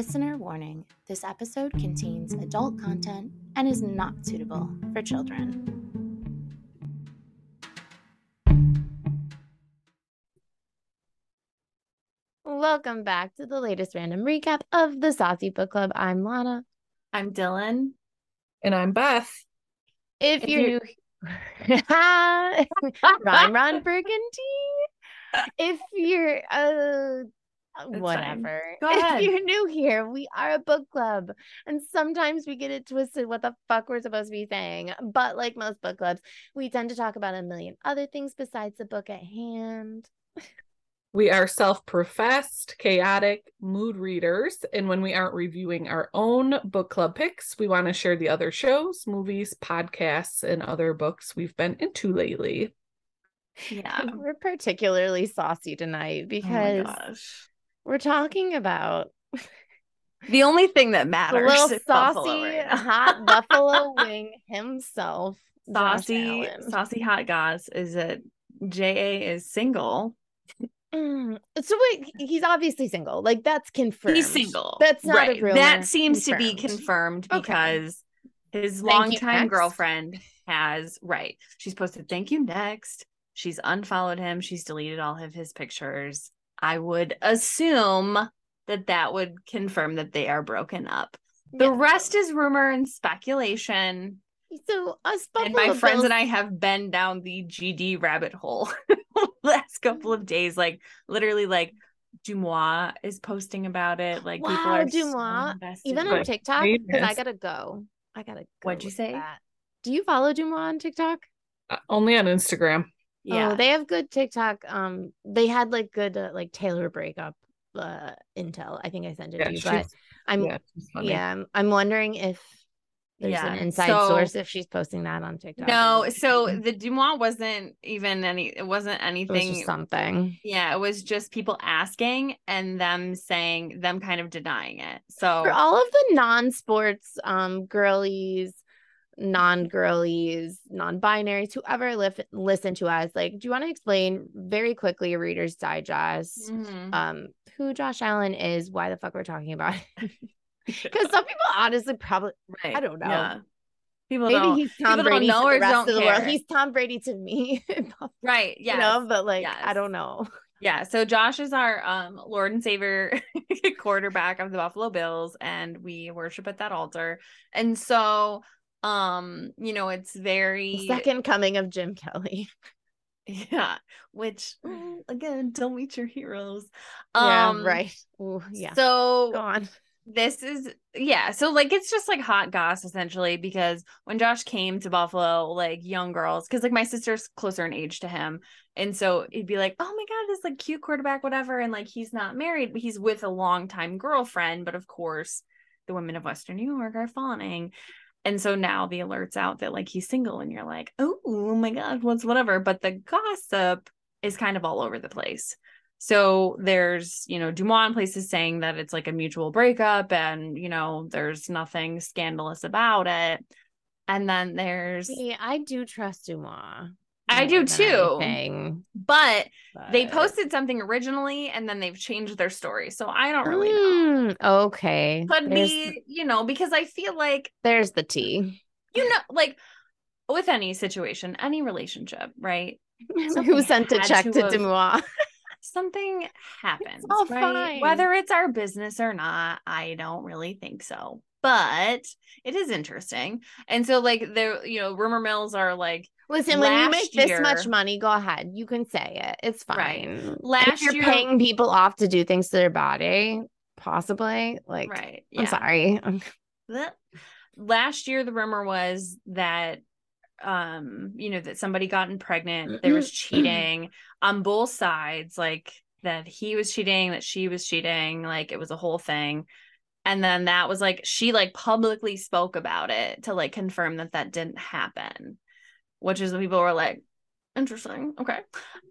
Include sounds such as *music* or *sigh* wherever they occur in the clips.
Listener warning this episode contains adult content and is not suitable for children. Welcome back to the latest random recap of the Saucy Book Club. I'm Lana. I'm Dylan. And I'm Beth. If, if you're, you're new, Ron Ron Burgundy. If you're uh Uh, whatever. *laughs* If you're new here, we are a book club. And sometimes we get it twisted what the fuck we're supposed to be saying. But like most book clubs, we tend to talk about a million other things besides the book at hand. We are self professed, chaotic mood readers. And when we aren't reviewing our own book club picks, we want to share the other shows, movies, podcasts, and other books we've been into lately. Yeah. *laughs* We're particularly saucy tonight oh because oh we're talking about the only thing that matters. Little saucy, *laughs* hot buffalo *laughs* wing himself. Saucy, saucy hot goss is that JA is single Mm. So wait, he's obviously single. Like that's confirmed. He's single. That's not right. That seems confirmed. to be confirmed because okay. his longtime girlfriend has right. She's posted thank you next. She's unfollowed him. She's deleted all of his pictures. I would assume that that would confirm that they are broken up. The yeah. rest is rumor and speculation. So us and my friends and I have been down the GD rabbit hole *laughs* last couple of days. Like literally, like DeuxMoi is posting about it. Like wow, people are DeuxMoi, so even on TikTok. Because I gotta go. I gotta. Go What'd you say? That. Do you follow DeuxMoi on TikTok? Uh, only on Instagram. Yeah, oh, they have good TikTok. Um, they had like good uh, like Taylor breakup uh intel. I think I sent it yeah, to you, but I'm yeah, yeah I'm, I'm wondering if there's yeah. an inside so, source if she's posting that on TikTok. No, so the DeuxMoi wasn't even any it wasn't anything it was something. Yeah, it was just people asking and them saying them kind of denying it. So for all of the non-sports um girlies, non-girlies, non-binaries, whoever li- listen to us, like, do you want to explain very quickly a reader's digest mm-hmm. um who Josh Allen is, why the fuck we're talking about Because *laughs* some people honestly probably right. I don't know. Yeah. People maybe don't, he's Tom Brady to the rest of the care. world. He's Tom Brady to me. *laughs* right. Yeah. You know, but like yes. I don't know. Yeah. So Josh is our um Lord and Savior *laughs* quarterback of the Buffalo Bills, and we worship at that altar. And so um, you know, it's very the second coming of Jim Kelly. *laughs* Yeah, which again, don't meet your heroes. Um, yeah, right. Ooh, yeah. So go on this is yeah so like it's just like hot goss essentially because when josh came to buffalo like young girls because like my sister's closer in age to him and so he'd be like oh my god this like cute quarterback whatever and like he's not married but he's with a longtime girlfriend but of course the women of western new york are fawning and so now the alerts out that like he's single and you're like oh my god what's whatever but the gossip is kind of all over the place so there's, you know, DeuxMoi places saying that it's like a mutual breakup and, you know, there's nothing scandalous about it. And then there's I do trust DeuxMoi. I do too. But, but, they posted something originally and then they've changed their story. So I don't really mm, know. Okay. Could there's, be, you know, because I feel like there's the tea. You know, like with any situation, any relationship, right? *laughs* Who sent a check to, to *laughs* something happens. It's right? Fine. Whether it's our business or not, I don't really think so. But it is interesting. And so like there, you know, rumor mills are like Listen, when you make year, this much money, go ahead. You can say it. It's fine. Right. Last you're year, paying people off to do things to their body, possibly. Like, right. Yeah. I'm sorry. Last year, the rumor was that um you know that somebody gotten pregnant there was *clears throat* cheating on both sides like that he was cheating that she was cheating like it was a whole thing and then that was like she like publicly spoke about it to like confirm that that didn't happen which is the people were like interesting okay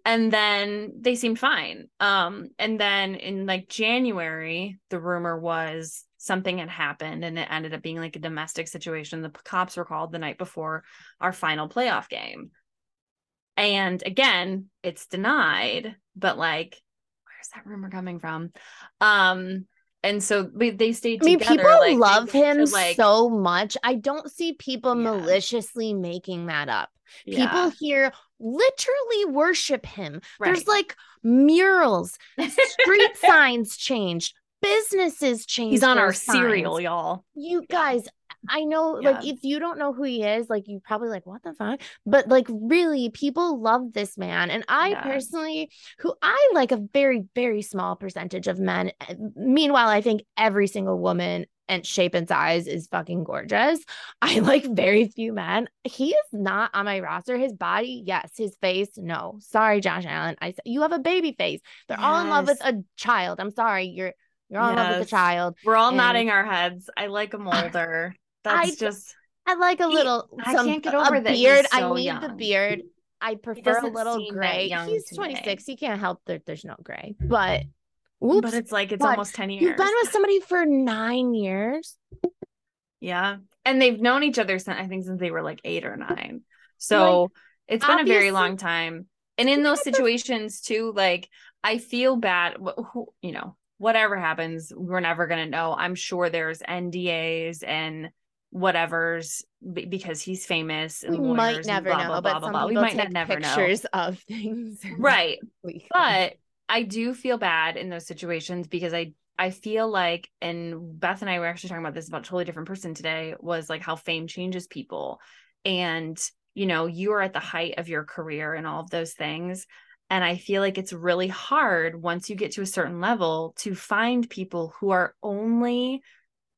and then they seemed fine um and then in like january the rumor was something had happened and it ended up being like a domestic situation. The cops were called the night before our final playoff game. And again, it's denied, but like, where's that rumor coming from? Um, and so they stayed I mean, people like, love him like, so much. I don't see people yeah. maliciously making that up. Yeah. People here literally worship him. Right. There's like murals, street *laughs* signs changed, businesses changed. He's on our signs. cereal, y'all. You guys, I know, yeah. like, if you don't know who he is, like, you probably like, what the fuck? But like, really, people love this man. And I yeah. personally, who I like a very, very small percentage of men. Eh, meanwhile, I think every single woman and shape and size is fucking gorgeous. I like very few men. He is not on my roster. His body, yes. His face, no. Sorry, Josh Allen. I said you have a baby face. They're yes. all in love with a child. I'm sorry. You're you're all yes. in love with a child. We're all and... nodding our heads. I like him older. That's I, just. I like a he, little. Some, I can't get over a beard. So I need young. the beard. I prefer a little gray. He's 26. He can't help that there's no gray, but. Oops, but it's like it's what? almost 10 years. You've been with somebody for nine years. Yeah. And they've known each other since I think since they were like eight or nine. So like, it's been a very long time. And in those situations too, like I feel bad, you know, whatever happens, we're never going to know. I'm sure there's NDAs and whatever's because he's famous and we might never blah, know blah, but blah, blah, we might never pictures know. of *laughs* things right. but i do feel bad in those situations because i i feel like and beth and i were actually talking about this about a totally different person today was like how fame changes people. And you know you are at the height of your career and all of those things. And I feel like it's really hard once you get to a certain level to find people who are only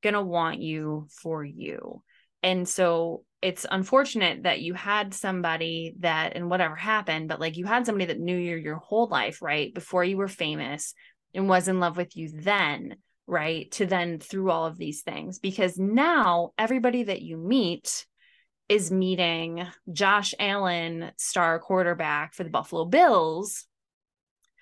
going to want you for you. And so it's unfortunate that you had somebody that, and whatever happened, but like you had somebody that knew you your whole life, right? Before you were famous and was in love with you then, right? To then through all of these things. Because now everybody that you meet is meeting Josh Allen, star quarterback for the Buffalo Bills.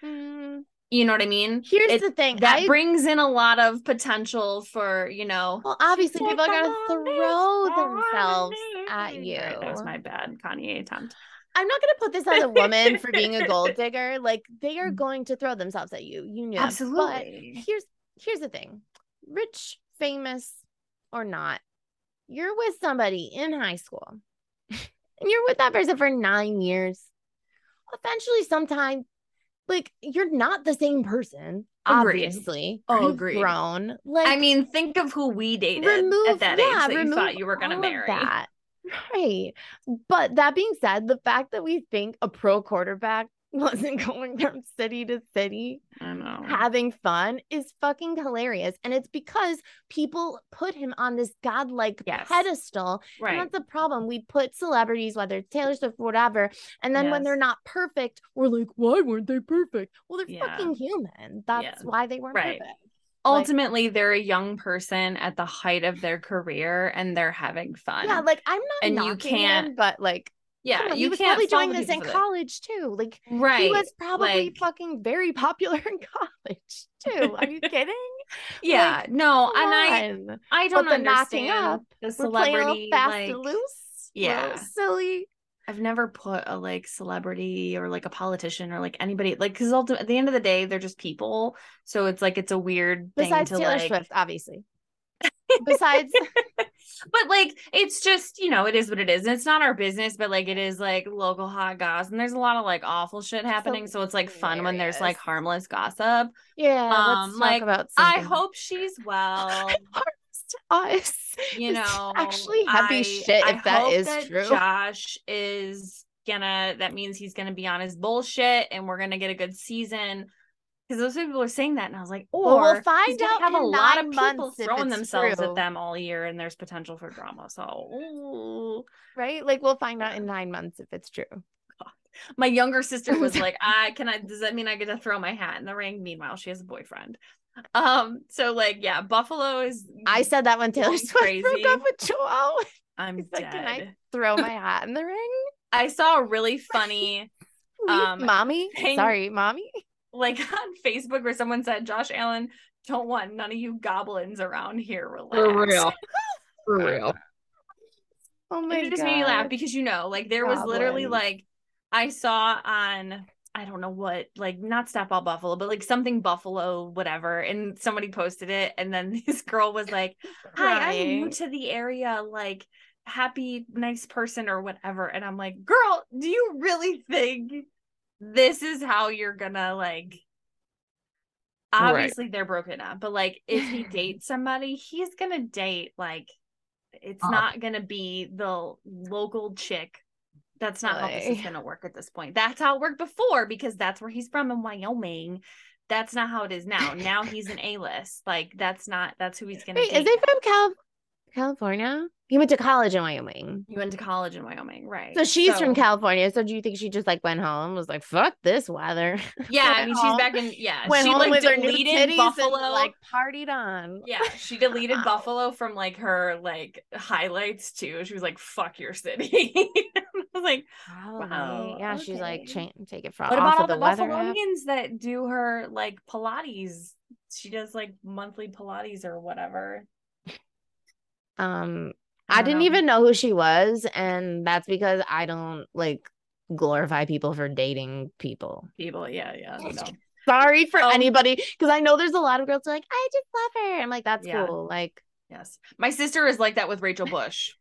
Mm. You know what I mean? Here's it, the thing that I, brings in a lot of potential for, you know. Well, obviously, people are going to throw themselves at you. Right, that was my bad Kanye attempt. I'm not going to put this on a woman for being a gold *laughs* digger. Like, they are mm. going to throw themselves at you. You know. Absolutely. But here's here's the thing rich, famous, or not, you're with somebody in high school *laughs* and you're with that person for nine years. Eventually, sometime, like you're not the same person. Agreed. Obviously, oh, You've agreed. Grown. Like, I mean, think of who we dated remove, at that yeah, age that you thought you were going to marry. That. Right. But that being said, the fact that we think a pro quarterback *laughs* wasn't going from city to city I know. having fun is fucking hilarious. And it's because people put him on this godlike yes. pedestal. Right. And that's the problem. We put celebrities, whether it's Taylor Swift whatever, and then yes. when they're not perfect, we're like, why weren't they perfect? Well, they're yeah. fucking human. That's yeah. why they weren't right. perfect. Ultimately, like, they're a young person at the height of their career and they're having fun. Yeah, like I'm not and you can't, but like yeah, know, you he was probably doing this in college too. Like, right? He was probably like, fucking very *laughs* popular in college *laughs* too. Are you kidding? Yeah, like, no, and I, I don't but understand up, the celebrity fast like, and loose. Yeah, silly. I've never put a like celebrity or like a politician or like anybody like because at the end of the day they're just people. So it's like it's a weird Besides thing to Taylor like Swift, obviously. *laughs* Besides but like it's just you know it is what it is and it's not our business but like it is like local hot gossip and there's a lot of like awful shit happening so, so it's like fun when there's like harmless gossip. Yeah um like about i hope she's well. *laughs* Us you know actually heavy I, shit if I that is that true. Josh is gonna that means he's gonna be on his bullshit and we're gonna get a good season because those people are saying that, and I was like, or well, we'll find out. Have a lot of people throwing themselves true. at them all year, and there's potential for drama. So, ooh. right, like we'll find out in nine months if it's true. God. My younger sister was *laughs* like, "I can I? Does that mean I get to throw my hat in the ring?" Meanwhile, she has a boyfriend. Um, so like, yeah, Buffalo is. I said that when Taylor Swift crazy. broke up with Joel. *laughs* I'm dead. Like, can I throw my *laughs* hat in the ring? I saw a really funny. um, mommy, thing. sorry, mommy like *laughs* on Facebook where someone said Josh Allen don't want none of you goblins around here. Relax. For real. *laughs* For real. Oh my it just God. made me laugh because you know, like there Goblins. was literally like I saw on I don't know what, like not Stepball Buffalo, but like something Buffalo, whatever. And somebody posted it, and then *laughs* this girl was like, "Hi, I'm new to the area. Like, happy, nice person or whatever." And I'm like, "Girl, do you really think this is how you're gonna like?" Obviously, right. they're broken up, but like, if he dates somebody, he's gonna date like it's uh not gonna be the local chick that's not how this is to work at this point. That's how it worked before because that's where he's from in Wyoming. That's not how it is now. Now he's an A list. Like that's not that's who he's going to. Is he from Cal- California? He went to college in Wyoming. He went to college in Wyoming, right? So she's so, from California. So do you think she just like went home was like, "Fuck this weather"? *laughs* Yeah, I mean, she's back in. Yeah, went she like deleted Buffalo, and, like partied on. Yeah, she deleted *laughs* wow. Buffalo from like her like highlights too. She was like, "Fuck your city." *laughs* I was like, wow. Yeah, okay. she's like, take it from. What about all the, the Buffalonians that do her like Pilates? She does like monthly Pilates or whatever. Um, I, I didn't know. even know who she was, and that's because I don't like glorify people for dating people. People, yeah, yeah. No. Sorry for um, anybody, because I know there's a lot of girls who like, I just love her. I'm like, that's yeah. cool. Like, yes, my sister is like that with Rachel Bush.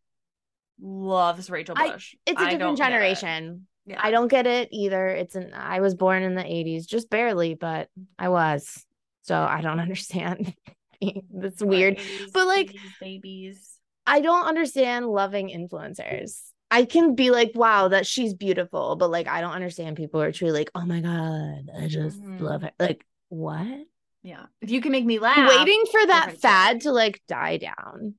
Loves Rachel Bush. I, it's a different generation. Yeah. I don't get it either. It's an I was born in the 80s, just barely, but I was. So I don't *laughs* understand. *laughs* That's weird. Babies, but like babies. I don't understand loving influencers. I can be like, wow, that she's beautiful, but like I don't understand people are truly like, oh my God, I just mm-hmm. love her. Like, what? Yeah. If you can make me laugh. Waiting for that fad to like die down.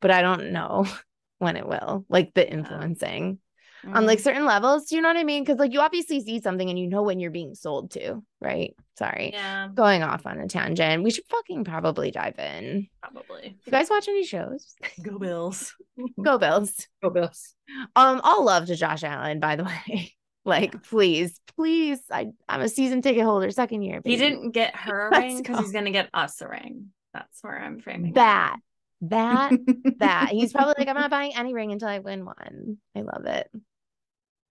But I don't know *laughs* when it will. Like the influencing mm-hmm. on like mm-hmm. certain levels. Do you know what I mean? Because like you obviously see something and you know when you're being sold to, right? Sorry. Yeah. Going off on a tangent. We should fucking probably dive in. Probably. You guys watch any shows? *laughs* Go Bills. *laughs* Go Bills. Go Bills. Um, all love to Josh Allen, by the *laughs* way. like, yeah. please, please. I I'm a season ticket holder, second year. Baby. He didn't get her a ring because he's gonna get us a ring. That's where I'm framing that. That that he's probably like, I'm not buying any ring until I win one. I love it.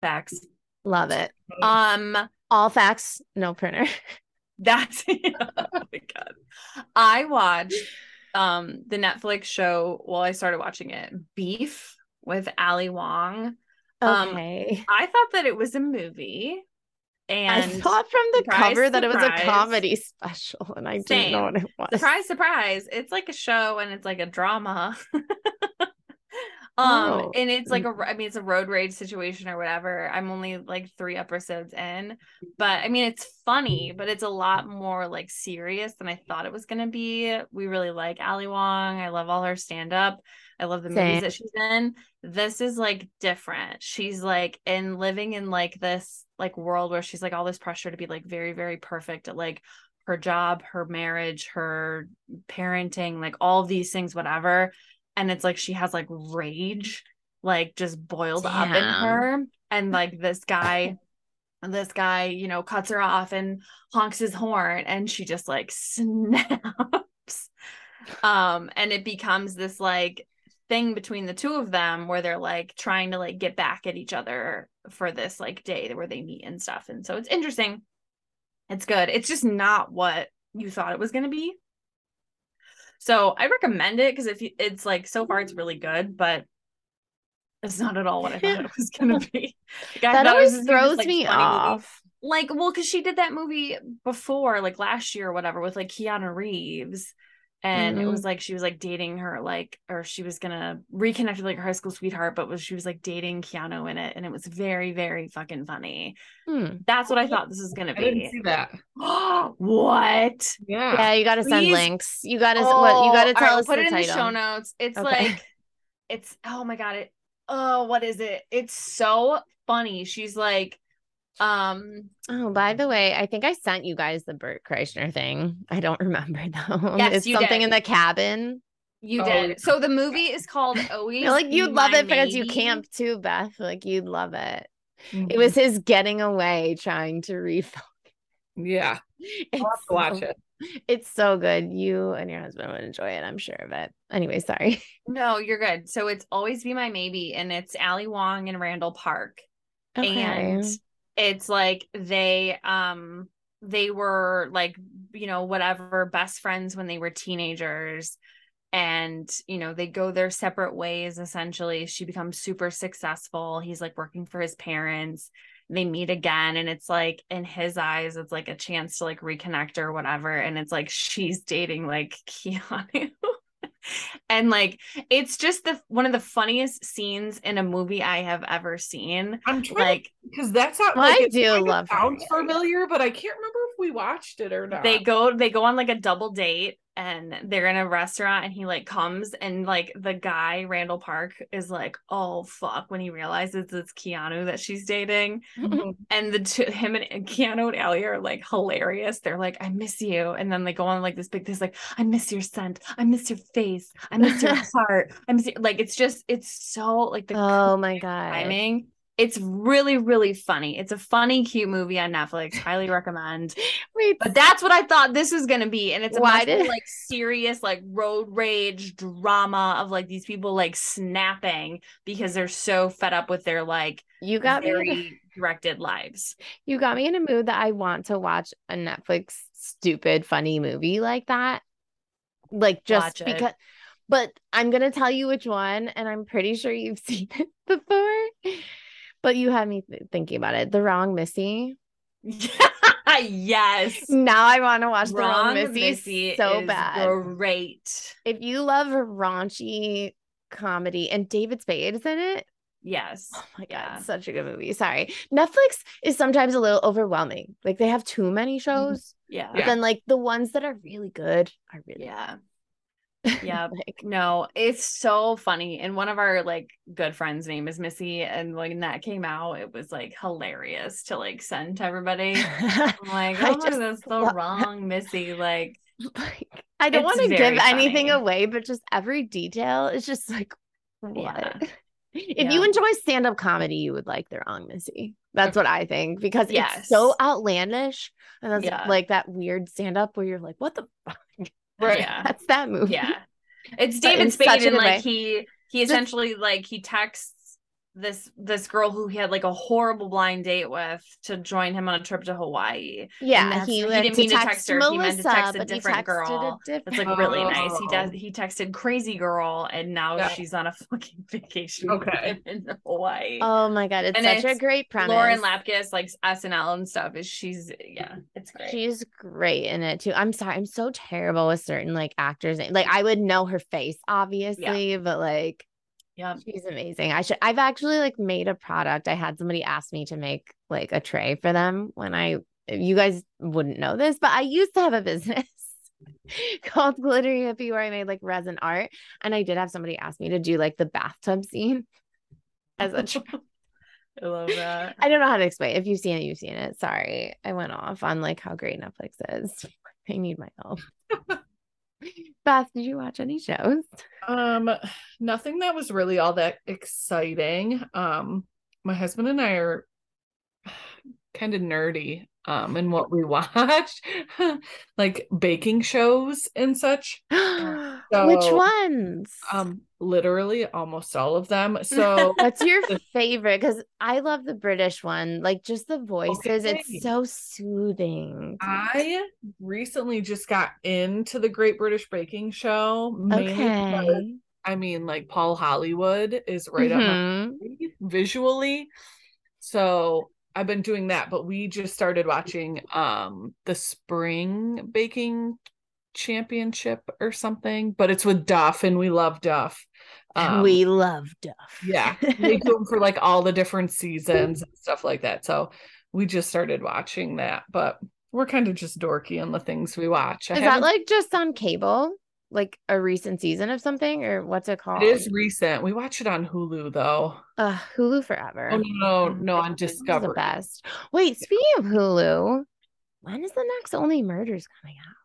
Facts. Love it. Um, all facts, no printer. *laughs* That's *laughs* oh my god. I watched um the Netflix show while I started watching it, Beef with Ali Wong. Um, okay. Um, I thought that it was a movie. And I thought from the surprise, cover that surprise, it was a comedy special, and I same. didn't know what it was. Surprise, surprise. It's like a show and it's like a drama. *laughs* Um, oh. and it's like a, I mean, it's a road rage situation or whatever. I'm only like three episodes in, but I mean, it's funny, but it's a lot more like serious than I thought it was gonna be. We really like Ali Wong. I love all her stand up. I love the Same. movies that she's in. This is like different. She's like in living in like this like world where she's like all this pressure to be like very, very perfect at like her job, her marriage, her parenting, like all these things, whatever and it's like she has like rage like just boiled Damn. up in her and *laughs* like this guy this guy you know cuts her off and honks his horn and she just like snaps. Um and it becomes this like thing between the two of them where they're like trying to like get back at each other for this like day where they meet and stuff. And so it's interesting. It's good. It's just not what you thought it was going to be so I recommend it because if you, it's like so far it's mm. really good, but it's not at all what I thought it *laughs* was gonna be. Like, that always throws like, me off. Movie. Like, well, because she did that movie before, like last year or whatever, with like Keanu Reeves. And mm-hmm. it was like she was like dating her, like, or she was gonna reconnect with like her high school sweetheart, but was she was like dating Keanu in it, and it was very, very fucking funny. Hmm. That's what I thought this was gonna be. I didn't see that. *gasps* what? Yeah. Yeah, you gotta Please. send links. You gotta oh, what you gotta tell right, us. Put the it title. in the show notes. It's okay. like it's oh my god, it oh what is it? It's so funny. She's like um oh by the way i think i sent you guys the bert kreischer thing. I don't *laughs* remember though. Yes, it's something did. in the cabin. You oh, did. so the movie is called always like you'd love it because you camp too beth. Like you'd love it. Mm-hmm. it was his getting away trying to refocus yeah. *laughs* I'll have to watch it. it's so good. You and your husband would enjoy it i'm sure of it. Anyway sorry. *laughs* No you're good. So it's always be my maybe and it's ali wong and randall park. Okay. and it's like they um they were like you know whatever best friends when they were teenagers. And you know they go their separate ways essentially. She becomes super successful. He's like working for his parents. They meet again and it's like in his eyes it's like a chance to like reconnect or whatever. And it's like she's dating like *laughs* Keanu and like it's just the one of the funniest scenes in a movie I have ever seen. I'm trying like because that's how Well, like, I do love sounds familiar, but I can't remember we watched it or not. they go they go on like a double date and they're in a restaurant and he like comes and like the guy Randall Park is like oh fuck when he realizes it's Keanu that she's dating. *laughs* And the two him and Keanu and Ali are like hilarious. They're like I miss you. And then they go on like this big this like I miss your scent. I miss your face. I miss your *laughs* heart. I miss your, like it's just it's so like the Oh my god. timing it's really really funny it's a funny cute movie on Netflix highly recommend *laughs* Wait, but that's what I thought this was gonna be, and it's a Why much did- like serious, like road rage drama of like these people like snapping because they're so fed up with their like you got me. in a- directed lives. You got me in a mood that I want to watch a Netflix stupid funny movie like that. Like just Watch it. because but I'm going to tell you which one and I'm pretty sure you've *laughs* seen it before. But you had me th- thinking about it. The Wrong Missy. *laughs* yes, Now I want to watch The Wrong Wrong Missy, Missy so is bad. Great. If you love raunchy comedy and David Spade is in it, Yes. Oh my god, Yeah. such a good movie. Sorry. Netflix is sometimes a little overwhelming. Like they have too many mm-hmm. shows, Yeah. but then like the ones that are really good are really Yeah. Yeah. *laughs* like No, it's so funny. And one of our like good friends' name is Missy. And when that came out, it was like hilarious to like send to everybody. *laughs* I'm like, oh, just that's the love- wrong Missy. Like, *laughs* like I don't want to give very anything away, but just every detail is just like what? Yeah. If you enjoy stand-up comedy, you would like The Wrong Missy. That's what I think because Yes. it's so outlandish and that's Yeah. like that weird stand-up where you're like, what the fuck? Right. Yeah. That's that movie. yeah. It's David Spade and like way. he he essentially like he texts this this girl who he had like a horrible blind date with to join him on a trip to Hawaii. Yeah, he, he didn't mean to text, text her, Melissa, he meant to text a different girl. A That's like really nice. He Oh. does he texted crazy girl and now Yeah. she's on a *laughs* fucking vacation *laughs* Okay. in Hawaii. Oh my god, it's And such a great premise. Lauren Lapkus, like SNL and stuff, is she's yeah, it's great. She's great in it too. I'm sorry, I'm so terrible with certain like actors. Like I would know her face, obviously, but like yeah. she's amazing. I should I've actually like made a product. I had somebody ask me to make like a tray for them when I you guys wouldn't know this, but I used to have a *laughs* business *laughs* called Glittery Hippie where I made like resin art. And I did have somebody ask me to do like the bathtub scene *laughs* as a tray. I love that. I don't know how to explain. If you've seen it, you've seen it. Sorry. I went off on like how great Netflix is. I need my help. Beth, did you watch any shows? Um, nothing that was really all that exciting. Um, my husband and I are kind of nerdy um in what we *laughs* watch, like baking shows and such. *gasps* *gasps* *gasps* Which ones? Um, literally almost all of them. *laughs* So What's your favorite? Because I love the British one. Like just the voices, Okay. it's so soothing. I recently just got into the Great British Baking Show. mainly because, Okay. I mean, like Paul Hollywood is right up Mhm. alley visually. So I've been doing that, but we just started watching um the spring baking championship or something, but it's with Duff and we love Duff. Um, we love Duff. yeah, they do them for like all the different seasons and stuff like that. So we just started watching that, but we're kind of just dorky on the things we watch. I Is that like just on cable? Like a recent season of something? Or what's it called? it is recent. We watch it on Hulu though. uh, Hulu forever. Oh no, no, on Hulu's the best. Wait, speaking of Hulu, when is the next Only Murders coming out?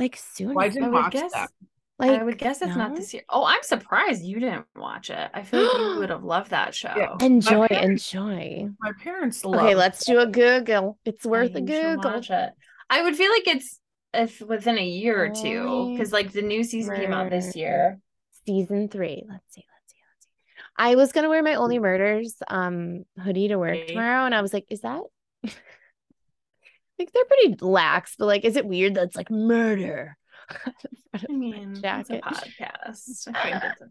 Like soon. Well, I didn't I would watch guess- that. like I would guess it's not this year. Oh, I'm surprised you didn't watch it. I feel like you *gasps* would have loved that show. Yeah. Enjoy, My enjoy. My parents love. Okay, let's do a Google. It's worth a Google. watch it. I would feel like it's if within a year or two because like the new season came out this year. Season three. Let's see. Let's see. Let's see. I was gonna wear my only murders um hoodie to work tomorrow, and I was like, is that like they're pretty lax, but like, is it weird that it's like murder? *laughs* I mean, jacket. podcast. *laughs*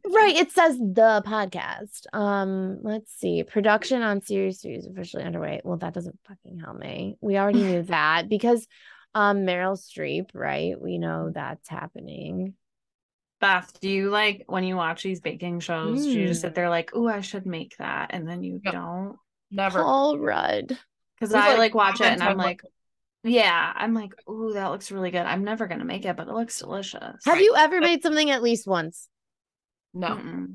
right. It says the podcast. Um, let's see. Production on series three is officially underway. Well, that doesn't fucking help me. We already knew *laughs* that because um Meryl Streep, right? We know that's happening. Beth, do you like when you watch these baking shows, mm. do you just sit hmm. there like, oh, I should make that, and then you yep. don't? Never. Paul Rudd. Because I like, like watch it and I'm like, yeah, I'm like, oh, that looks really good. I'm never gonna make it, but it looks delicious. Have you ever made something at least once? No. *laughs* *laughs*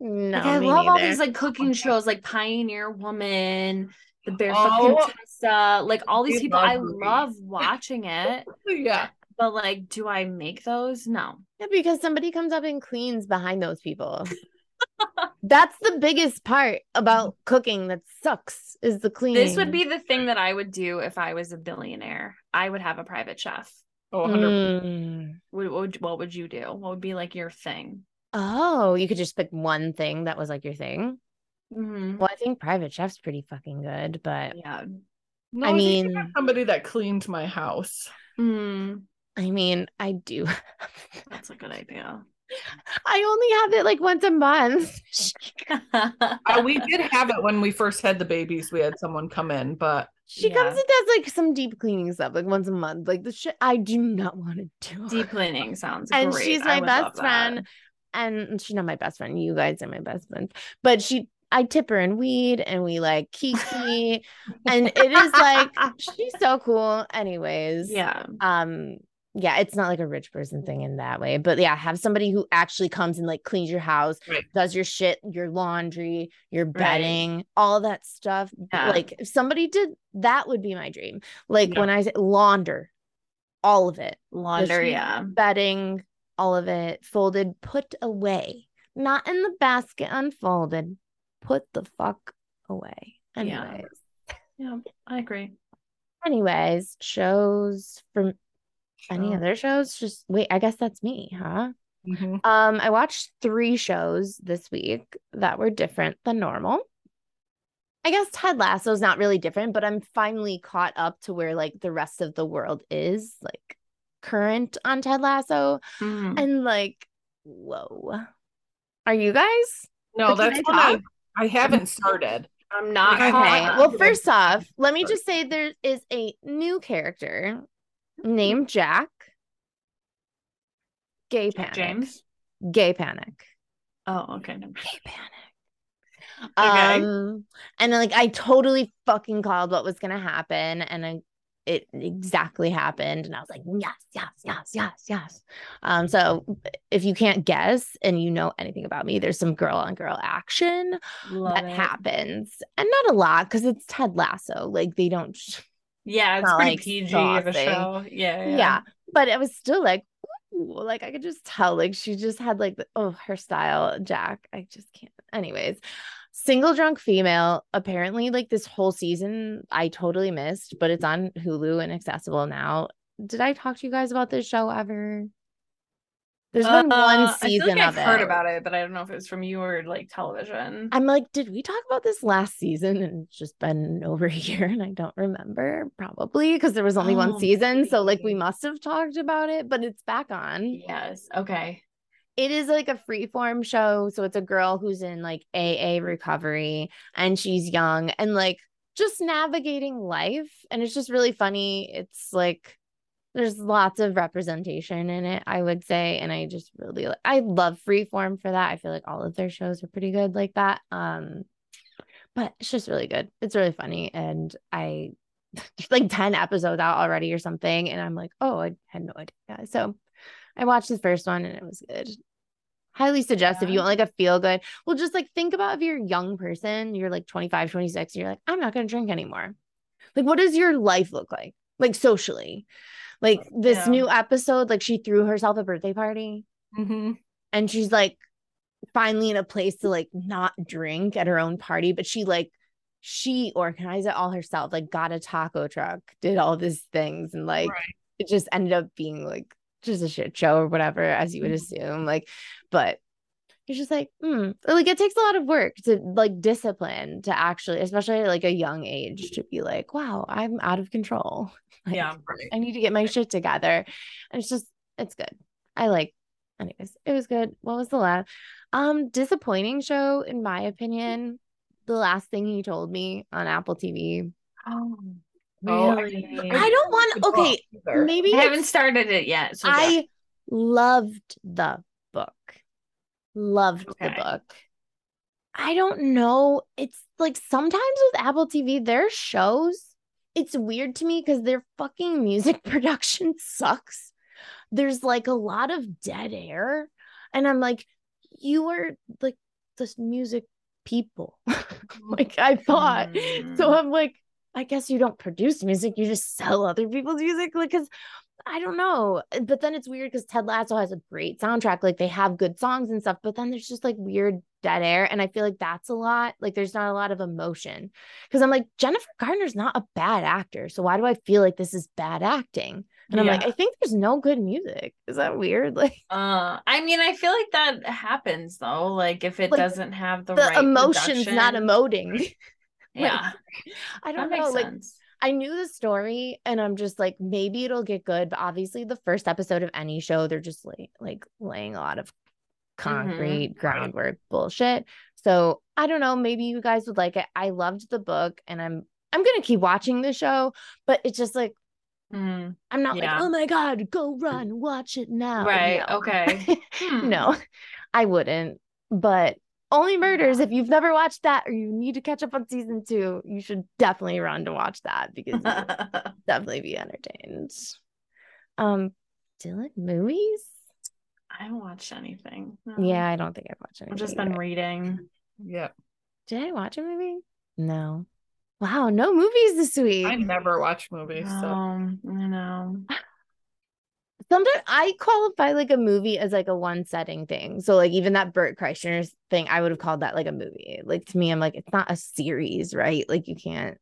no. Like, I love neither. all these like cooking shows, like Pioneer Woman, The Barefoot oh, Contessa, like all these people. I love *laughs* watching it. yeah. But like, do I make those? No. Yeah, because somebody comes up and cleans behind those people. That's the biggest part about cooking that sucks is the cleaning. This would be the thing that I would do if I was a billionaire. I would have a private chef. Oh, 100%. Mm. What, what, what would you do? What would be like your thing? Oh, you could just pick one thing that was like your thing. Mm-hmm. Well, I think private chef's pretty fucking good, but yeah. No, I mean, somebody that cleaned my house. Mm. I mean, I do. *laughs* That's a good idea. I only have it like once a month. *laughs* uh, we did have it when we first had the babies. We had someone come in, but she yeah. comes and does like some deep cleaning stuff like once a month. Like the shit I do not want to do. Deep cleaning sounds and great. she's my best friend. And she's not my best friend. You guys are my best friends. But she I tip her in weed and we like kiki. and it is like *laughs* she's so cool. Anyways. Yeah. Um yeah, it's not like a rich person thing in that way, but yeah, have somebody who actually comes and like cleans your house, right. does your shit, your laundry, your bedding, right. all that stuff. Yeah. Like if somebody did that would be my dream. Like yeah. when I say launder, all of it, launder, yeah, bedding, all of it, folded, put away, not in the basket, unfolded, put the fuck away. Anyways, yeah, yeah I agree. Anyways, shows from any other shows? Just wait, I guess that's me, huh? Mm-hmm. Um, I watched three shows this week that were different than normal. I guess Ted Lasso is not really different, but I'm finally caught up to where like the rest of the world is like current on Ted Lasso. Mm-hmm. And like, whoa. Are you guys? No, that's I, I, I haven't started. I'm not. Okay. Well, first off, let me just say there is a new character named Jack. Gay panic. James. Gay panic. Oh, okay. Gay panic. Okay. Um, and like I totally fucking called what was gonna happen, and I it exactly happened and i was like yes yes yes yes yes um so if you can't guess and you know anything about me there's some girl on girl action Love that it. happens and not a lot because it's ted lasso like they don't yeah, it's pretty like PG of a show. Yeah, yeah, yeah. But it was still like, ooh, like I could just tell, like she just had like, the, oh, her style, Jack. I just can't. Anyways, single drunk female. Apparently, like this whole season, I totally missed, but it's on Hulu and accessible now. Did I talk to you guys about this show ever? There's been uh, one season like of I've it. heard about it, but I don't know if it was from you or like television. I'm like, did we talk about this last season? And it's just been *laughs* over a year and I don't remember. Probably because there was only oh, one season. Maybe. So like we must have talked about it, but it's back on. Yes. Okay. It is like a freeform show. So it's a girl who's in like AA recovery and she's young and like just navigating life. And it's just really funny. It's like there's lots of representation in it, I would say. And I just really I love freeform for that. I feel like all of their shows are pretty good like that. Um, but it's just really good. It's really funny. And I *laughs* like 10 episodes out already or something. And I'm like, oh, I had no idea. So I watched the first one and it was good. Highly suggest yeah. if you want like a feel good. Well, just like think about if you're a young person, you're like 25, 26, you're like, I'm not gonna drink anymore. Like, what does your life look like? Like socially like this yeah. new episode, like she threw herself a birthday party. Mm-hmm. And she's like finally in a place to like not drink at her own party, but she like she organized it all herself, like got a taco truck, did all these things, and like right. it just ended up being like just a shit show or whatever, as you would mm-hmm. assume. Like, but it's just like, hmm. Like it takes a lot of work to like discipline to actually, especially at like a young age, to be like, wow, I'm out of control. Like, yeah. Right. I need to get my shit together. And it's just, it's good. I like, anyways, it was good. What was the last? Um, disappointing show, in my opinion. The last thing he told me on Apple TV. Oh, Oh, I- really? I don't want, okay, either. maybe I haven't started it yet. So I loved the book. Loved the book. I don't know. It's like sometimes with Apple TV, their shows, it's weird to me because their fucking music *laughs* production sucks. There's like a lot of dead air. And I'm like, you are like this music people. *laughs* like I thought. So Mm. I'm like, I guess you don't produce music, you just sell other people's music. Like, cause I don't know. Uh, But then it's weird because Ted Lasso has a great soundtrack. Like they have good songs and stuff, but then there's just like weird dead air. And I feel like that's a lot. Like there's not a lot of emotion. Cause I'm like, Jennifer Gardner's not a bad actor. So why do I feel like this is bad acting? And I'm like, I think there's no good music. Is that weird? *laughs* Like Uh, I mean, I feel like that happens though. Like if it Like, doesn't have the, the right emotion's not production. emoting. *laughs* Yeah, I don't makes know. Like sense. I knew the story and I'm just like, maybe it'll get good. But obviously, the first episode of any show, they're just like, like laying a lot of concrete groundwork bullshit. So I don't know. Maybe you guys would like it. I loved the book and I'm I'm gonna keep watching the show, but it's just like Mm, I'm not Yeah. like, oh my god, go run, watch it now. Right, No. okay. *laughs* Hmm. no, I wouldn't. But only murders. If you've never watched that or you need to catch up on season two, you should definitely run to watch that because you'll *laughs* definitely be entertained. Um, Dylan movies? I haven't watched anything. no. Yeah, I don't think I've watched anything. I've just been either. reading. Yeah. Did I watch a movie? No. Wow, no movies this week. I never watch movies, so Um, I know. *laughs* Sometimes I qualify like a movie as like a one setting thing. So like even that Bert Kreischer thing, I would have called that like a movie. Like to me, I'm like, it's not a series, right? Like you can't.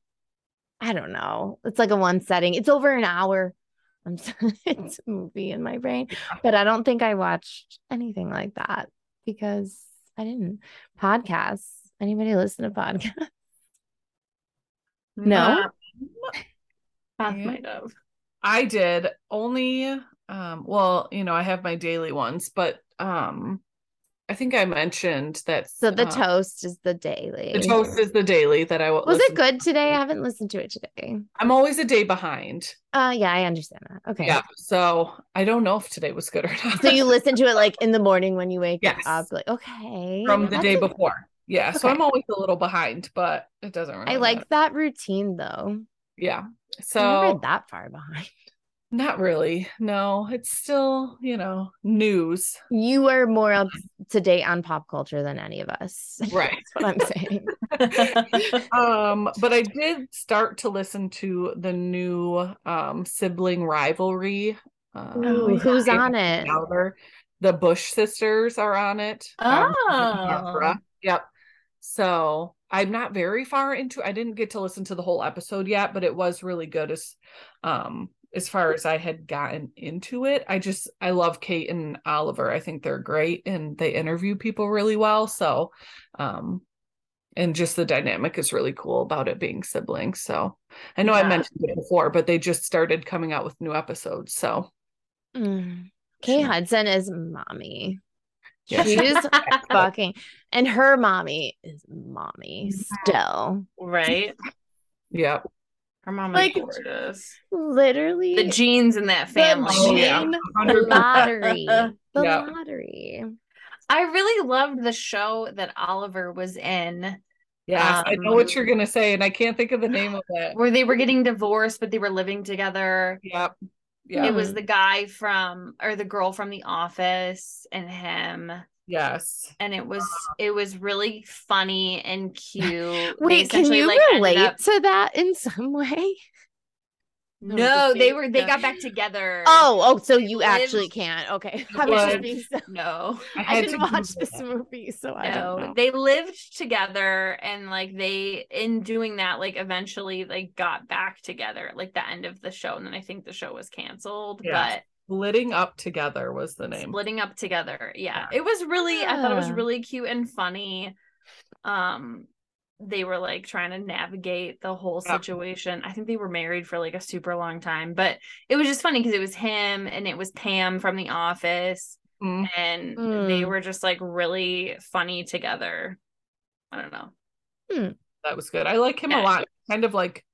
I don't know. It's like a one setting. It's over an hour. I'm *laughs* so, it's a movie in my brain, but I don't think I watched anything like that because I didn't. Podcasts. Anybody listen to podcasts? No? Um, *laughs* Beth Yeah. might have. I did only um well, you know, I have my daily ones, but um I think I mentioned that So the uh, toast is the daily. the toast is the daily that I will Was it good today? I haven't listened to it today. I'm always a day behind. Uh yeah, I understand that. Okay. Yeah. So I don't know if today was good or not. So you listen to it like in the *laughs* morning when you wake Yes. up, like okay. from the day a- before. Yeah. So I'm always a little behind, but it doesn't really I like matter. that routine though. Yeah. I'm So that far behind. Not really. No, it's still, you know, news. You are more up to date on pop culture than any of us. *laughs* Right. That's what I'm saying. *laughs* um but i did start to listen to the new um Sibling Revelry um, Ooh, who's on it? The bush sisters are on it um, Oh. Barbara. yep so i'm not very far into i didn't get to listen to the whole episode yet but it was really good as um as far as i had gotten into it i just i love kate and oliver i think they're great and they interview people really well so um and just the dynamic is really cool about it being siblings. So I know I mentioned it before, but they just started coming out with new episodes. So Mm. Kate Sure. Hudson is mommy. Yeah. She's *laughs* fucking and her mommy is mommy still. right? yeah, Her mom is Like, gorgeous. Literally The genes in that family. Oh, yeah. gene 100%. *laughs* lottery. *laughs* The Yeah. lottery. I really loved the show that Oliver was in, yes, I know Um, what you're gonna say, and I can't think of the name of it. where they were getting divorced, but they were living together. Yep, yeah, It was the guy from, or the girl from The Office, and him, yes, and it was it was really funny and cute. Wait, can you like, relate up- to that in some way? No, the they fake- were they the- got back together. Oh, oh, so you lived- actually can't. Okay. *laughs* I was just was- being so *laughs* no. I, I didn't watch Google this that. movie, so I don't know. they lived together and like they in doing that like eventually like got back together like the end of the show and then I think the show was canceled Yeah. but Splitting Up Together was the name. Splitting Up Together. Yeah. It was really yeah. I thought it was really cute and funny. Um they were like trying to navigate the whole situation. Yeah. I think they were married for like a super long time, but it was just funny because it was him and it was Pam from The Office, mm. and mm. they were just like really funny together. I don't know. Hmm. That was good. I like him yeah. a lot. Kind of like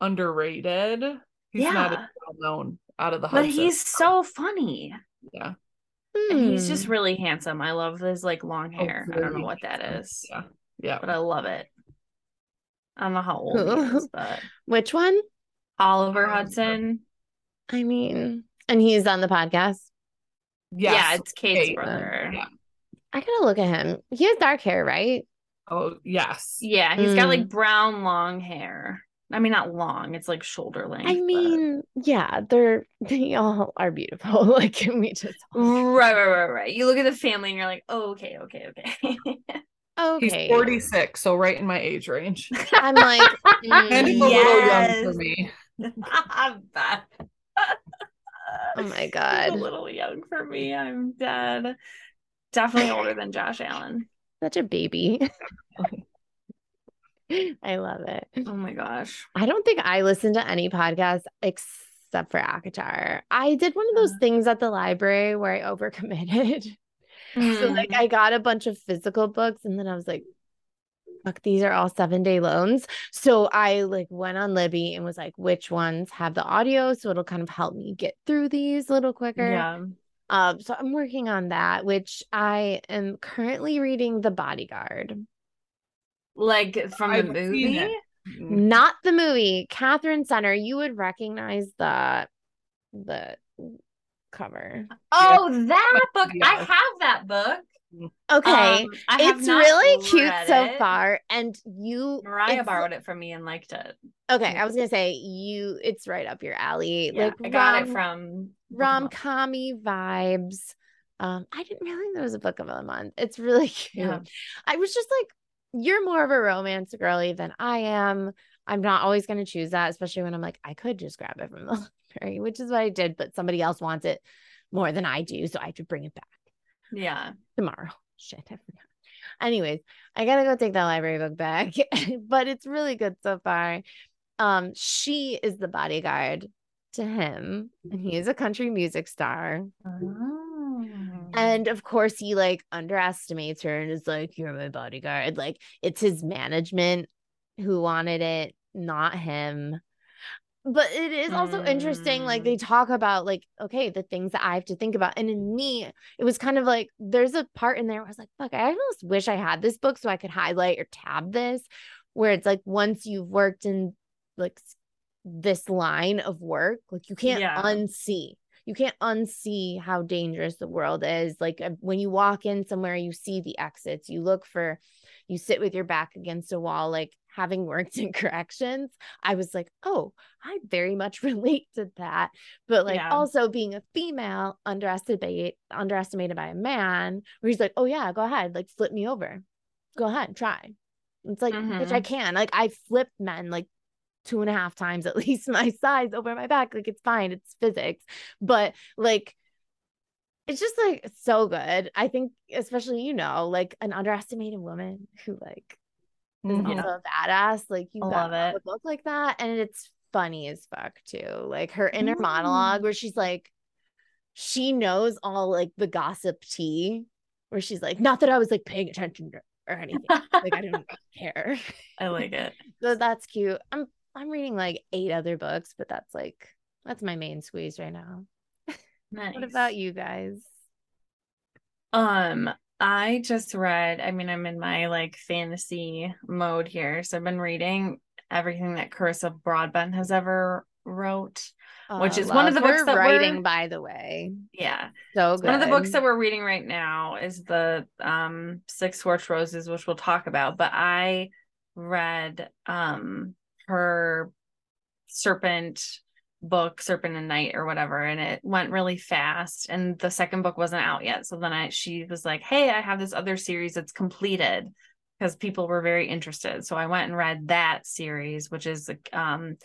underrated. He's yeah. not well known out of the But he's so funny. Yeah. And he's just hmm. really handsome. I love his like long hair. Oh, I don't know what that is. Yeah. Yeah. But I love it. I don't know how old he *laughs* is, but which one? Oliver Hudson. I mean, and he's on the podcast. Yes. Yeah, it's Kate's Kate. brother. Yeah. I gotta look at him. He has dark hair, right? Oh yes. Yeah, he's mm. got like hmm. brown long hair. I mean, not long. It's like shoulder length. I mean, but... yeah, they're *laughs* they all are beautiful. *laughs* like, can we just right, *laughs* right, right, right? You look at the family and you're like, oh, okay, okay, okay. okay. He's 46, so right in my age range. I'm like, mm, and yes. a little young for me. oh my god, a little young for me. I'm dead. Definitely older than Josh Allen. Such a baby. *laughs* I love it. Oh my gosh. I don't think I listen to any podcast except for ACOTAR. I did one of those things at the library where I overcommitted. Mm. *laughs* So like mm. I got a bunch of physical books and then I was like, fuck, these are all seven day loans. So I like went on Libby and was like, which ones have the audio? So it'll kind of help me get through these a little quicker. Yeah. Um, so I'm working on that, which I am currently reading The Bodyguard. Like from the movie? Mm-hmm. Not the movie. Katherine Center. You would recognize the the cover. Oh, that book. Yes. I have that book. Okay. Um, it's really cute so far. And you Mariah borrowed it from me and liked it. Okay. I was gonna say you it's right up your alley. Yeah, like I got rom, it from rom commy vibes. Um, I didn't realize there was a book of the month. It's really *laughs* cute. Yeah. I was just like, you're more of a romance girly than I am. I'm not always going to choose that, especially when I'm like, I could just grab it from the *laughs* library, which is what I did, but somebody else wants it more than I do. So I have to bring it back. Yeah. Tomorrow. *laughs* Shit, I forgot. Anyways, I gotta go take that library book back, *laughs* but it's really good so far. Um, she is the bodyguard to him, and he is a country music star. Oh. And of course, he like underestimates her and is like, You're my bodyguard. Like, it's his management who wanted it, not him but it is also mm. interesting like they mm. talk about like okay the things that i have to think about and in me it was kind of like there's a part in there where i was like fuck i almost wish i had this book so i could highlight or tab this where it's like once you've worked in like this line of work like you can't yeah. unsee you can't unsee how dangerous the world is like uh, when you walk in somewhere you see the exits you look for you sit with your back against a wall like having *laughs* worked in corrections, I was like, oh, I very much *laughs* relate to that. But like yeah. also being a female underestimated underestimated by a man, where he's like, oh yeah, go ahead, like flip me over. Go ahead, try. It's like, mm-hmm. which I can. Like I flipped men like two and a half times at *laughs* least my size over my back. Like it's fine, it's physics. But like it's just like so good. I think, especially, you know, like an underestimated woman who like mm-hmm. also a badass. Like you love it. look like that. And it's funny as fuck too. Like her inner mm. monologue where she's like, she knows all like the gossip tea, where she's like, not that I was like paying attention or anything. like I didn't *laughs* care. I like it. *laughs* so that's cute. I'm I'm reading like eight other books, but that's like that's my main squeeze right now. *laughs* Nice. what about you guys? Um, I just read, I mean, I'm in my like fantasy mode here. So I've been reading everything that Carissa Broadbent has ever wrote, oh, which is one of the books that writing, by the way. Yeah. So good. One of the books that we're reading right now is the um Six Scorched Roses, which we'll talk about. But I read um her serpent book serpent and night or whatever and it went really fast and the second book wasn't out yet so then i she was like hey i have this other series that's completed because people were very interested. So I went and read that series, which is um,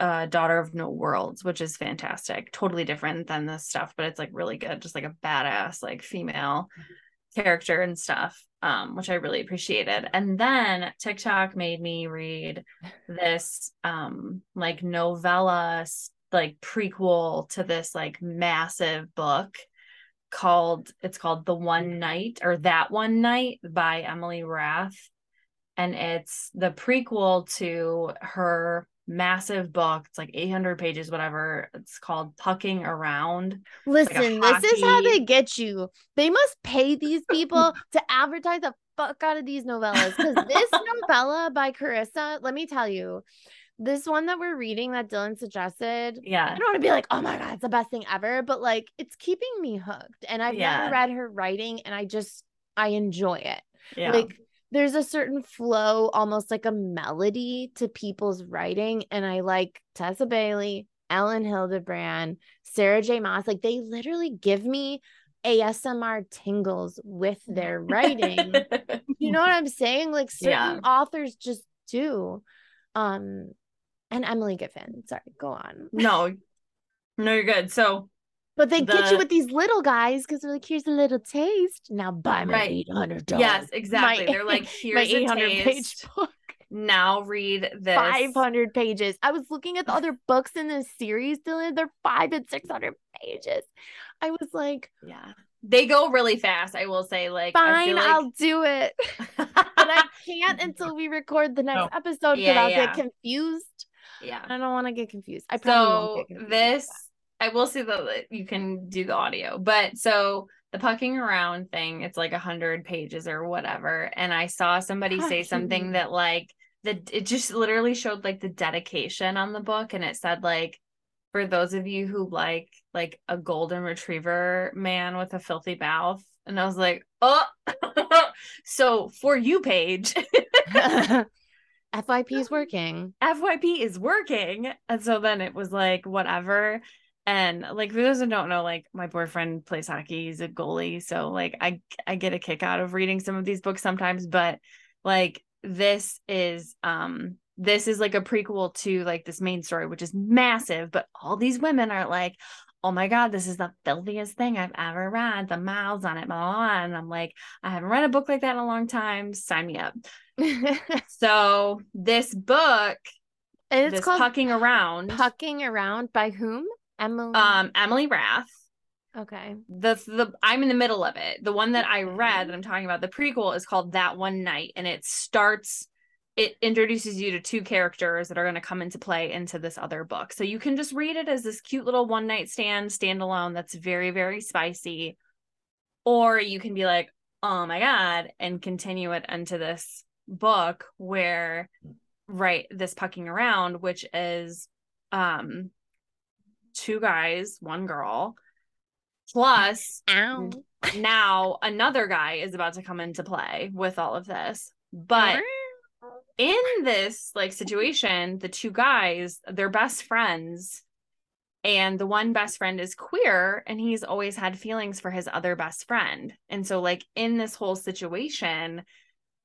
uh, Daughter of No Worlds, which is fantastic. Totally different than this stuff, but it's like really good. Just like a badass, like female character and stuff, um, which I really appreciated. And then TikTok made me read this um, like novella, like prequel to this like massive book called it's called The One Night or That One Night by Emily Rath. And it's the prequel to her massive book. It's like 800 pages, whatever. It's called Pucking Around. Listen, like this is how they get you. They must pay these people *laughs* to advertise the fuck out of these novellas because this *laughs* novella by Carissa, let me tell you, this one that we're reading that Dylan suggested. Yeah. I don't want to be like, oh my God, it's the best thing ever, but like it's keeping me hooked. And I've yeah. never read her writing and I just, I enjoy it. Yeah. Like there's a certain flow, almost like a melody to people's writing. And I like Tessa Bailey, Elin Hilderbrand, Sarah J. Maas. Like they literally give me ASMR tingles with their writing. *laughs* you know what I'm saying? Like certain yeah. authors just do. Um, and Emily Giffin. Sorry, go on. No, no, you're good. So, but they the... get you with these little guys because they're like, here's a little taste. Now buy my right. eight hundred dollars. Yes, exactly. My, they're like, *laughs* here's my eight hundred page book. Now read this. Five hundred pages. I was looking at the other *sighs* books in this series, Dylan. They're five and six hundred pages. I was like, yeah they go really fast. I will say, like, fine, like... I'll do it, *laughs* but I can't until we record the next episode because yeah, I'll yeah. get confused. Yeah. I don't want to get confused. I probably so this I will say that you can do the audio, but so the pucking around thing, it's like a hundred pages or whatever. And I saw somebody say something that like that it just literally showed like the dedication on the book and it said like for those of you who like like a golden retriever man with a filthy mouth and i was like oh *laughs* so for you Paige *laughs* *laughs* FYP is working. FYP is working. And so then it was like, whatever. And like for those who don't know, like my boyfriend plays hockey, he's a goalie. So like I I get a kick out of reading some of these books sometimes, but like this is um this is like a prequel to like this main story, which is massive, but all these women are like, oh my god this is the filthiest thing i've ever read the miles on it blah, blah, blah. and i'm like i haven't read a book like that in a long time sign me up *laughs* so this book and it's called pucking around pucking around by whom emily? Um emily rath. Okay. The the i'm in the middle of it. The one that i read that i'm talking about the prequel is called that one night and it starts it introduces you to two characters that are going to come into play into this other book. So you can just read it as this cute little one night stand standalone that's very, very spicy. Or you can be like, oh my God, and continue it into this book where, right, this pucking around, which is um two guys, one girl, plus Ow. now another guy is about to come into play with all of this. But in this like situation, the two guys, they're best friends. And the one best friend is queer and he's always had feelings for his other best friend. And so, like, in this whole situation,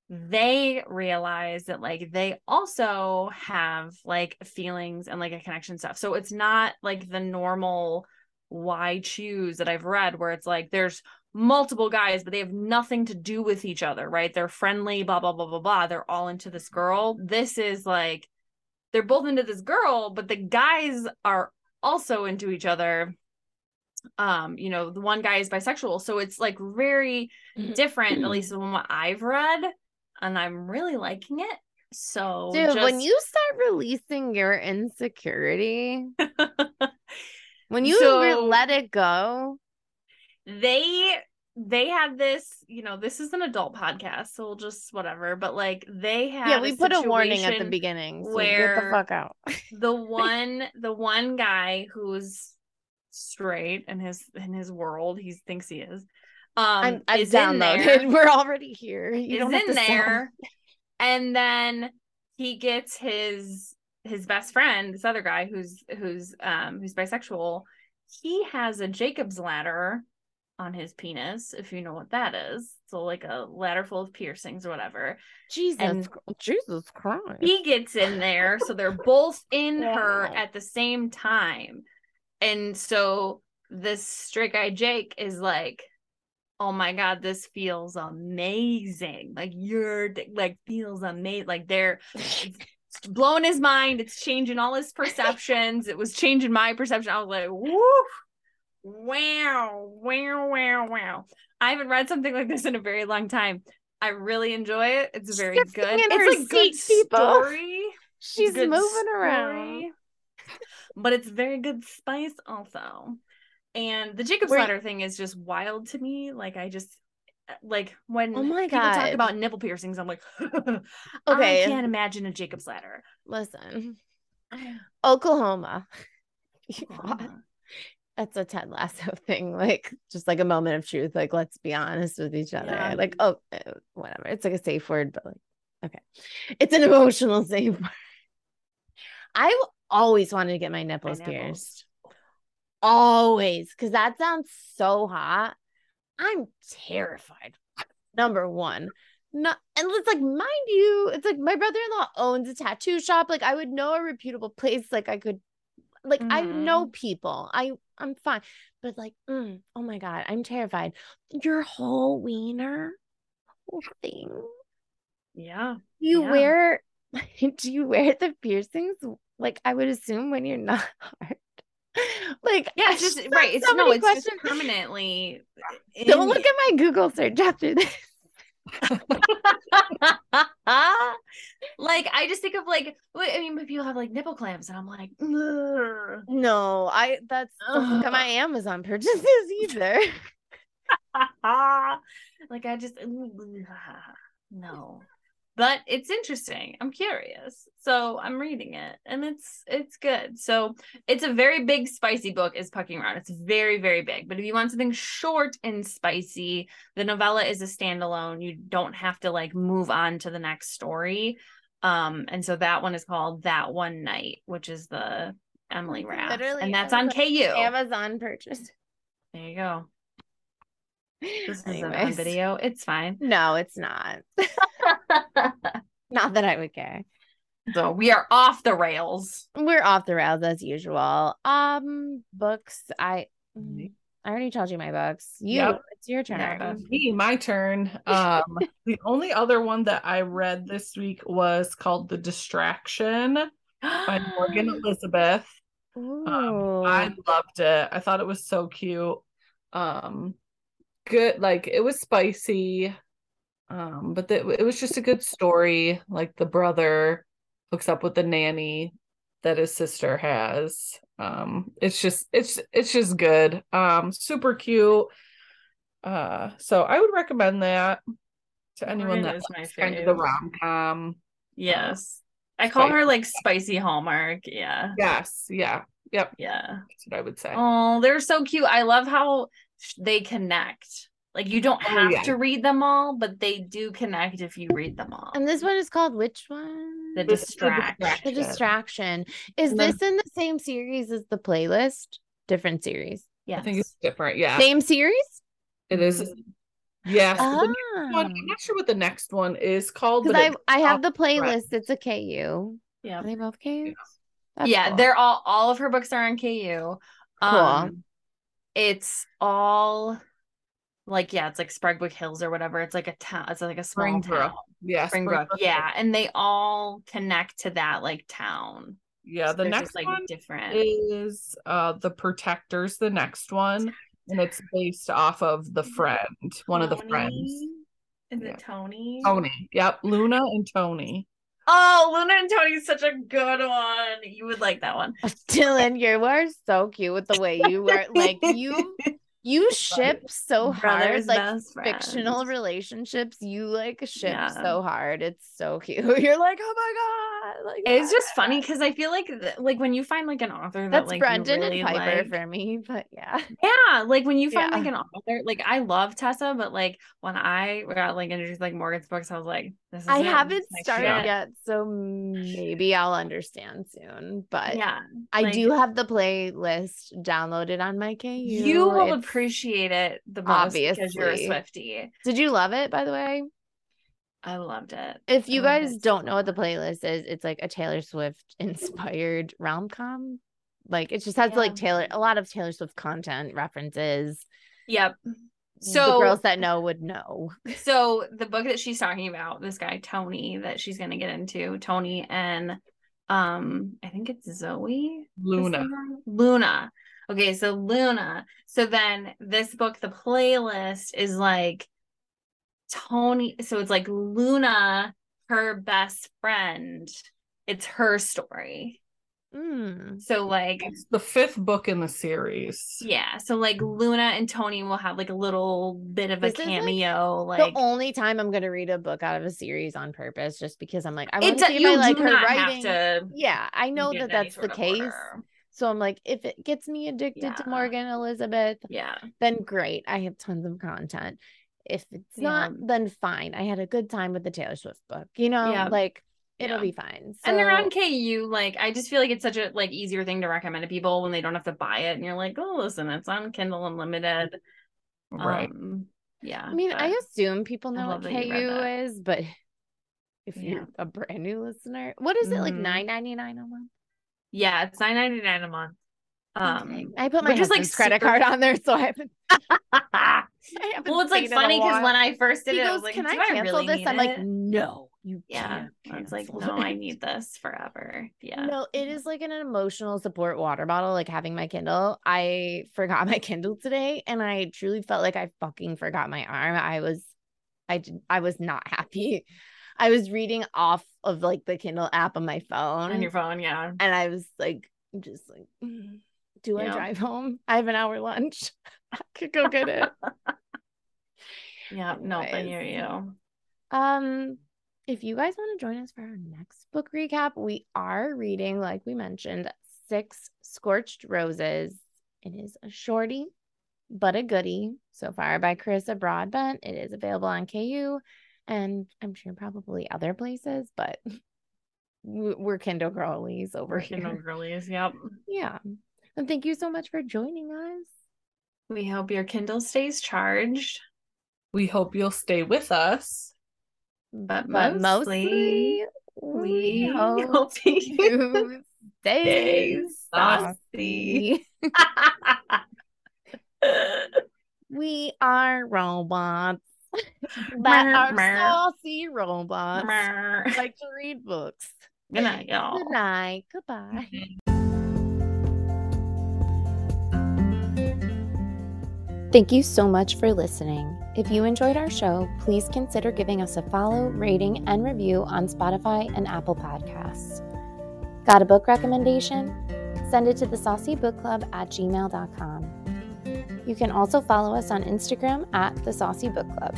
they realize that like they also have like feelings and like a connection stuff. So it's not like the normal why choose that I've read where it's like there's multiple guys, but they have nothing to do with each other, right? They're friendly, blah, blah, blah, blah, blah. They're all into this girl. This is like, they're both into this girl, but the guys are also into each other. Um, you know, the one guy is bisexual. So it's like very mm-hmm. different, at *clears throat* least from what I've read. And I'm really liking it. So, dude, just... when you start releasing your insecurity, *laughs* when you so, let it go, they they had this, you know, this is an adult podcast, so we'll just whatever. But like they had, yeah, we a put a warning at the beginning. So where get the fuck out. the *laughs* one, the one guy who's straight in his in his world, he thinks he is. Um, I'm, is downloaded. *laughs* We're already here. You is in there, and then he gets his his best friend, this other guy who's who's um who's bisexual. He has a Jacob's ladder on his penis, if you know what that is. So like a ladder full of piercings or whatever. Jesus, and Jesus Christ. He gets in there, so they're *laughs* both in her at the same time. And so this straight guy Jake is like, oh my god, this feels amazing. Like you're like feels amazing. Like they're *laughs* blowing his mind. It's changing all his perceptions. it was changing my perception. I was like, woo wow, wow, wow, wow. I haven't read something like this in a very long time. I really enjoy it. It's very Shifting good. It's a good story. She's good moving story, around. But it's very good spice also. And the Jacob's Ladder thing is just wild to me. Like I just like when oh my people God. talk about nipple piercings, I'm like, *laughs* okay, I can't imagine a Jacob's ladder. Listen, *sighs* *laughs* Oklahoma. that's a Ted Lasso thing, like just like a moment of truth. Like, let's be honest with each other. Yeah. Like, oh, eh, whatever. It's like a safe word, but like, okay, it's an emotional *laughs* safe word. I always wanted to get my nipples, my nipples. pierced. Always, because that sounds so hot. I'm terrified. Number one. Not and it's like, mind you, it's like my brother-in-law owns a tattoo shop. Like I would know a reputable place. Like I could like mm-hmm. I know people. I I'm fine. But like, mm, oh my god, I'm terrified. Your whole wiener, whole thing. Yeah. You yeah. wear *laughs* do you wear the piercings? Like I would assume when you're not *laughs* hard. *laughs* like yeah, it's just right. It's so no, it's questions. just permanently. *laughs* Don't look at my Google search after this. *laughs* like I just think of like I mean people have like nipple clamps and I'm like Ugh. no I that's look at my Amazon purchases either like I just no but it's interesting. I'm curious. So I'm reading it and it's it's good. So it's a very big spicy book is Pucking Around. It's very very big. But if you want something short and spicy, the novella is a standalone. You don't have to like move on to the next story. Um and so that one is called That One Night, which is the Emily Rath. Literally, and that's on KU. Amazon purchase. There you go. This is on video. It's fine. No, it's not. *laughs* not that I would care. So we are off the rails. We're off the rails as usual. Um, books. I I already told you my books. You, yep. it's your turn. Yeah, me, my turn. Um, *laughs* the only other one that I read this week was called The Distraction by Morgan *gasps* Elizabeth. Um, I loved it. I thought it was so cute. Um, good like it was spicy um but the, it was just a good story like the brother hooks up with the nanny that his sister has. Um it's just it's it's just good. Um super cute. Uh so i would recommend that to anyone that is kind of the rom-com yes. Uh, i call her like spicy hallmark. Yeah. Yes. Yeah. Yep. Yeah. That's what i would say. Oh they're so cute. I love how they connect. Like you don't oh, have oh, yeah. to read them all, but they do connect if you read them all. And this one is called which one? The distraction. The distraction. Is this in the same series as the playlist? Different series. Yeah. I think it's different. Yeah. Same series? It is. Yes. Ah. One, I'm not sure what the next one is called. But I, I have the playlist. It's a KU. Yeah. Are they both KU? Yeah. yeah cool. they're all all of her books are on KU. Cool. Um, it's all like yeah, it's like Springbrook Hills or whatever. It's like a town. It's like a small Springbrook. town. Yeah, Springbrook. Springbrook. Yeah, and they all connect to that like town. Yeah, so the next just, like one different is uh the Protectors. The next one, and it's based off of the friend, one of the friends. Is yeah. it Tony? Tony. Yep, Luna and Tony. Oh, Luna and Tony is such a good one. You would like that one. *laughs* Dylan, you are so cute with the way you were like you *laughs* you ship so hard like fictional relationships you like ship yeah. so hard it's so *laughs* cute you're like oh my god like it's just *laughs* funny because i feel like like when you find like an author that that's like brendan really and piper like, for me but yeah yeah like when you find yeah. like an author like i love tessa but like when i got like introduced like morgan's books i was like I haven't started yet, so maybe I'll understand soon. But yeah, I like, do have the playlist downloaded on my KU. You will it's, appreciate it the most obviously. because you're a Swifty. Did you love it, by the way? I loved it. If you guys don't know what the playlist is, it's like a Taylor Swift inspired rom com. Like it just has yeah. like Taylor a lot of Taylor Swift content references. Yep so the girls that know would know. *laughs* so the book that she's talking about, this guy Tony that she's gonna get into, Tony and um, I think it's Zoe. Luna. Luna. Okay, so Luna. So then this book, the playlist is like Tony. So it's like Luna, her best friend. It's her story. Mm. So like it's the fifth book in the series. Yeah. So like Luna and Tony will have like a little bit of this a cameo. Like, like, the only time I'm gonna read a book out of a series on purpose, just because I'm like, I want to see if I like her writing. To yeah, I know that that's the case. Order. So I'm like, if it gets me addicted yeah. to Morgan Elizabeth, yeah, then great. I have tons of content. If it's yeah. not, then fine. I had a good time with the Taylor Swift book. You know, yeah. like it'll yeah. be fine. So... And they're on KU. Like, I just feel like it's such a like easier thing to recommend to people when they don't have to buy it, and you're like, oh, listen, it's on Kindle Unlimited. Right. Um, yeah. I mean, I assume people know what KU is, but *laughs* if yeah. you're a brand new listener, what is it like mm-hmm. nine ninety nine a month? Yeah, it's nine ninety nine a month. Um, okay. I put my just like credit super... card on there, so I haven't. *laughs* *laughs* I haven't well, it's like funny because when I first did he it, goes, I was like, "Can I cancel I really this?" I'm it? like, "No, you yeah. it's like no i need this forever. Yeah. No it is like an emotional support water bottle like having my kindle. I forgot *laughs* my kindle today and i truly felt like i fucking forgot my arm. I was i did, i was not happy. *laughs* I was reading off of like the kindle app on my phone on your phone yeah. and i was like just like mm, do i drive home? I have an hour lunch. *laughs* I could go get it. Yeah no i hear you. Um if you guys want to join us for our next book recap, we are reading, like we mentioned, Six Scorched Roses. It is a shorty, but a goody so far by Carissa Broadbent. It is available on KU and I'm sure probably other places, but *laughs* we're Kindle girlies over we're here. Kindle girlies, yep. Yeah. And thank you so much for joining us. We hope your Kindle stays charged. We hope you'll stay with us but, but mostly, we hope you *laughs* stay saucy. *laughs* we are robots *laughs* that are saucy robots. like to read books. Good night, y'all. Good night. Goodbye. Thank you so much for listening. If you enjoyed our show, please consider giving us a follow, rating, and review on Spotify and Apple Podcasts. Got a book recommendation? Send it to the Saucy Book Club at gmail.com. You can also follow us on Instagram at the Saucy Book Club.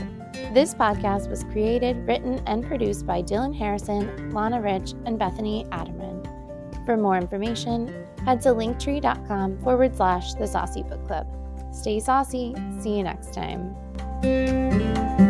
This podcast was created, written, and produced by Dylan Harrison, Lana Rich, and Bethany Adaman. For more information, head to linktree.com forward slash the Saucy Book Club. Stay saucy. See you next time. Música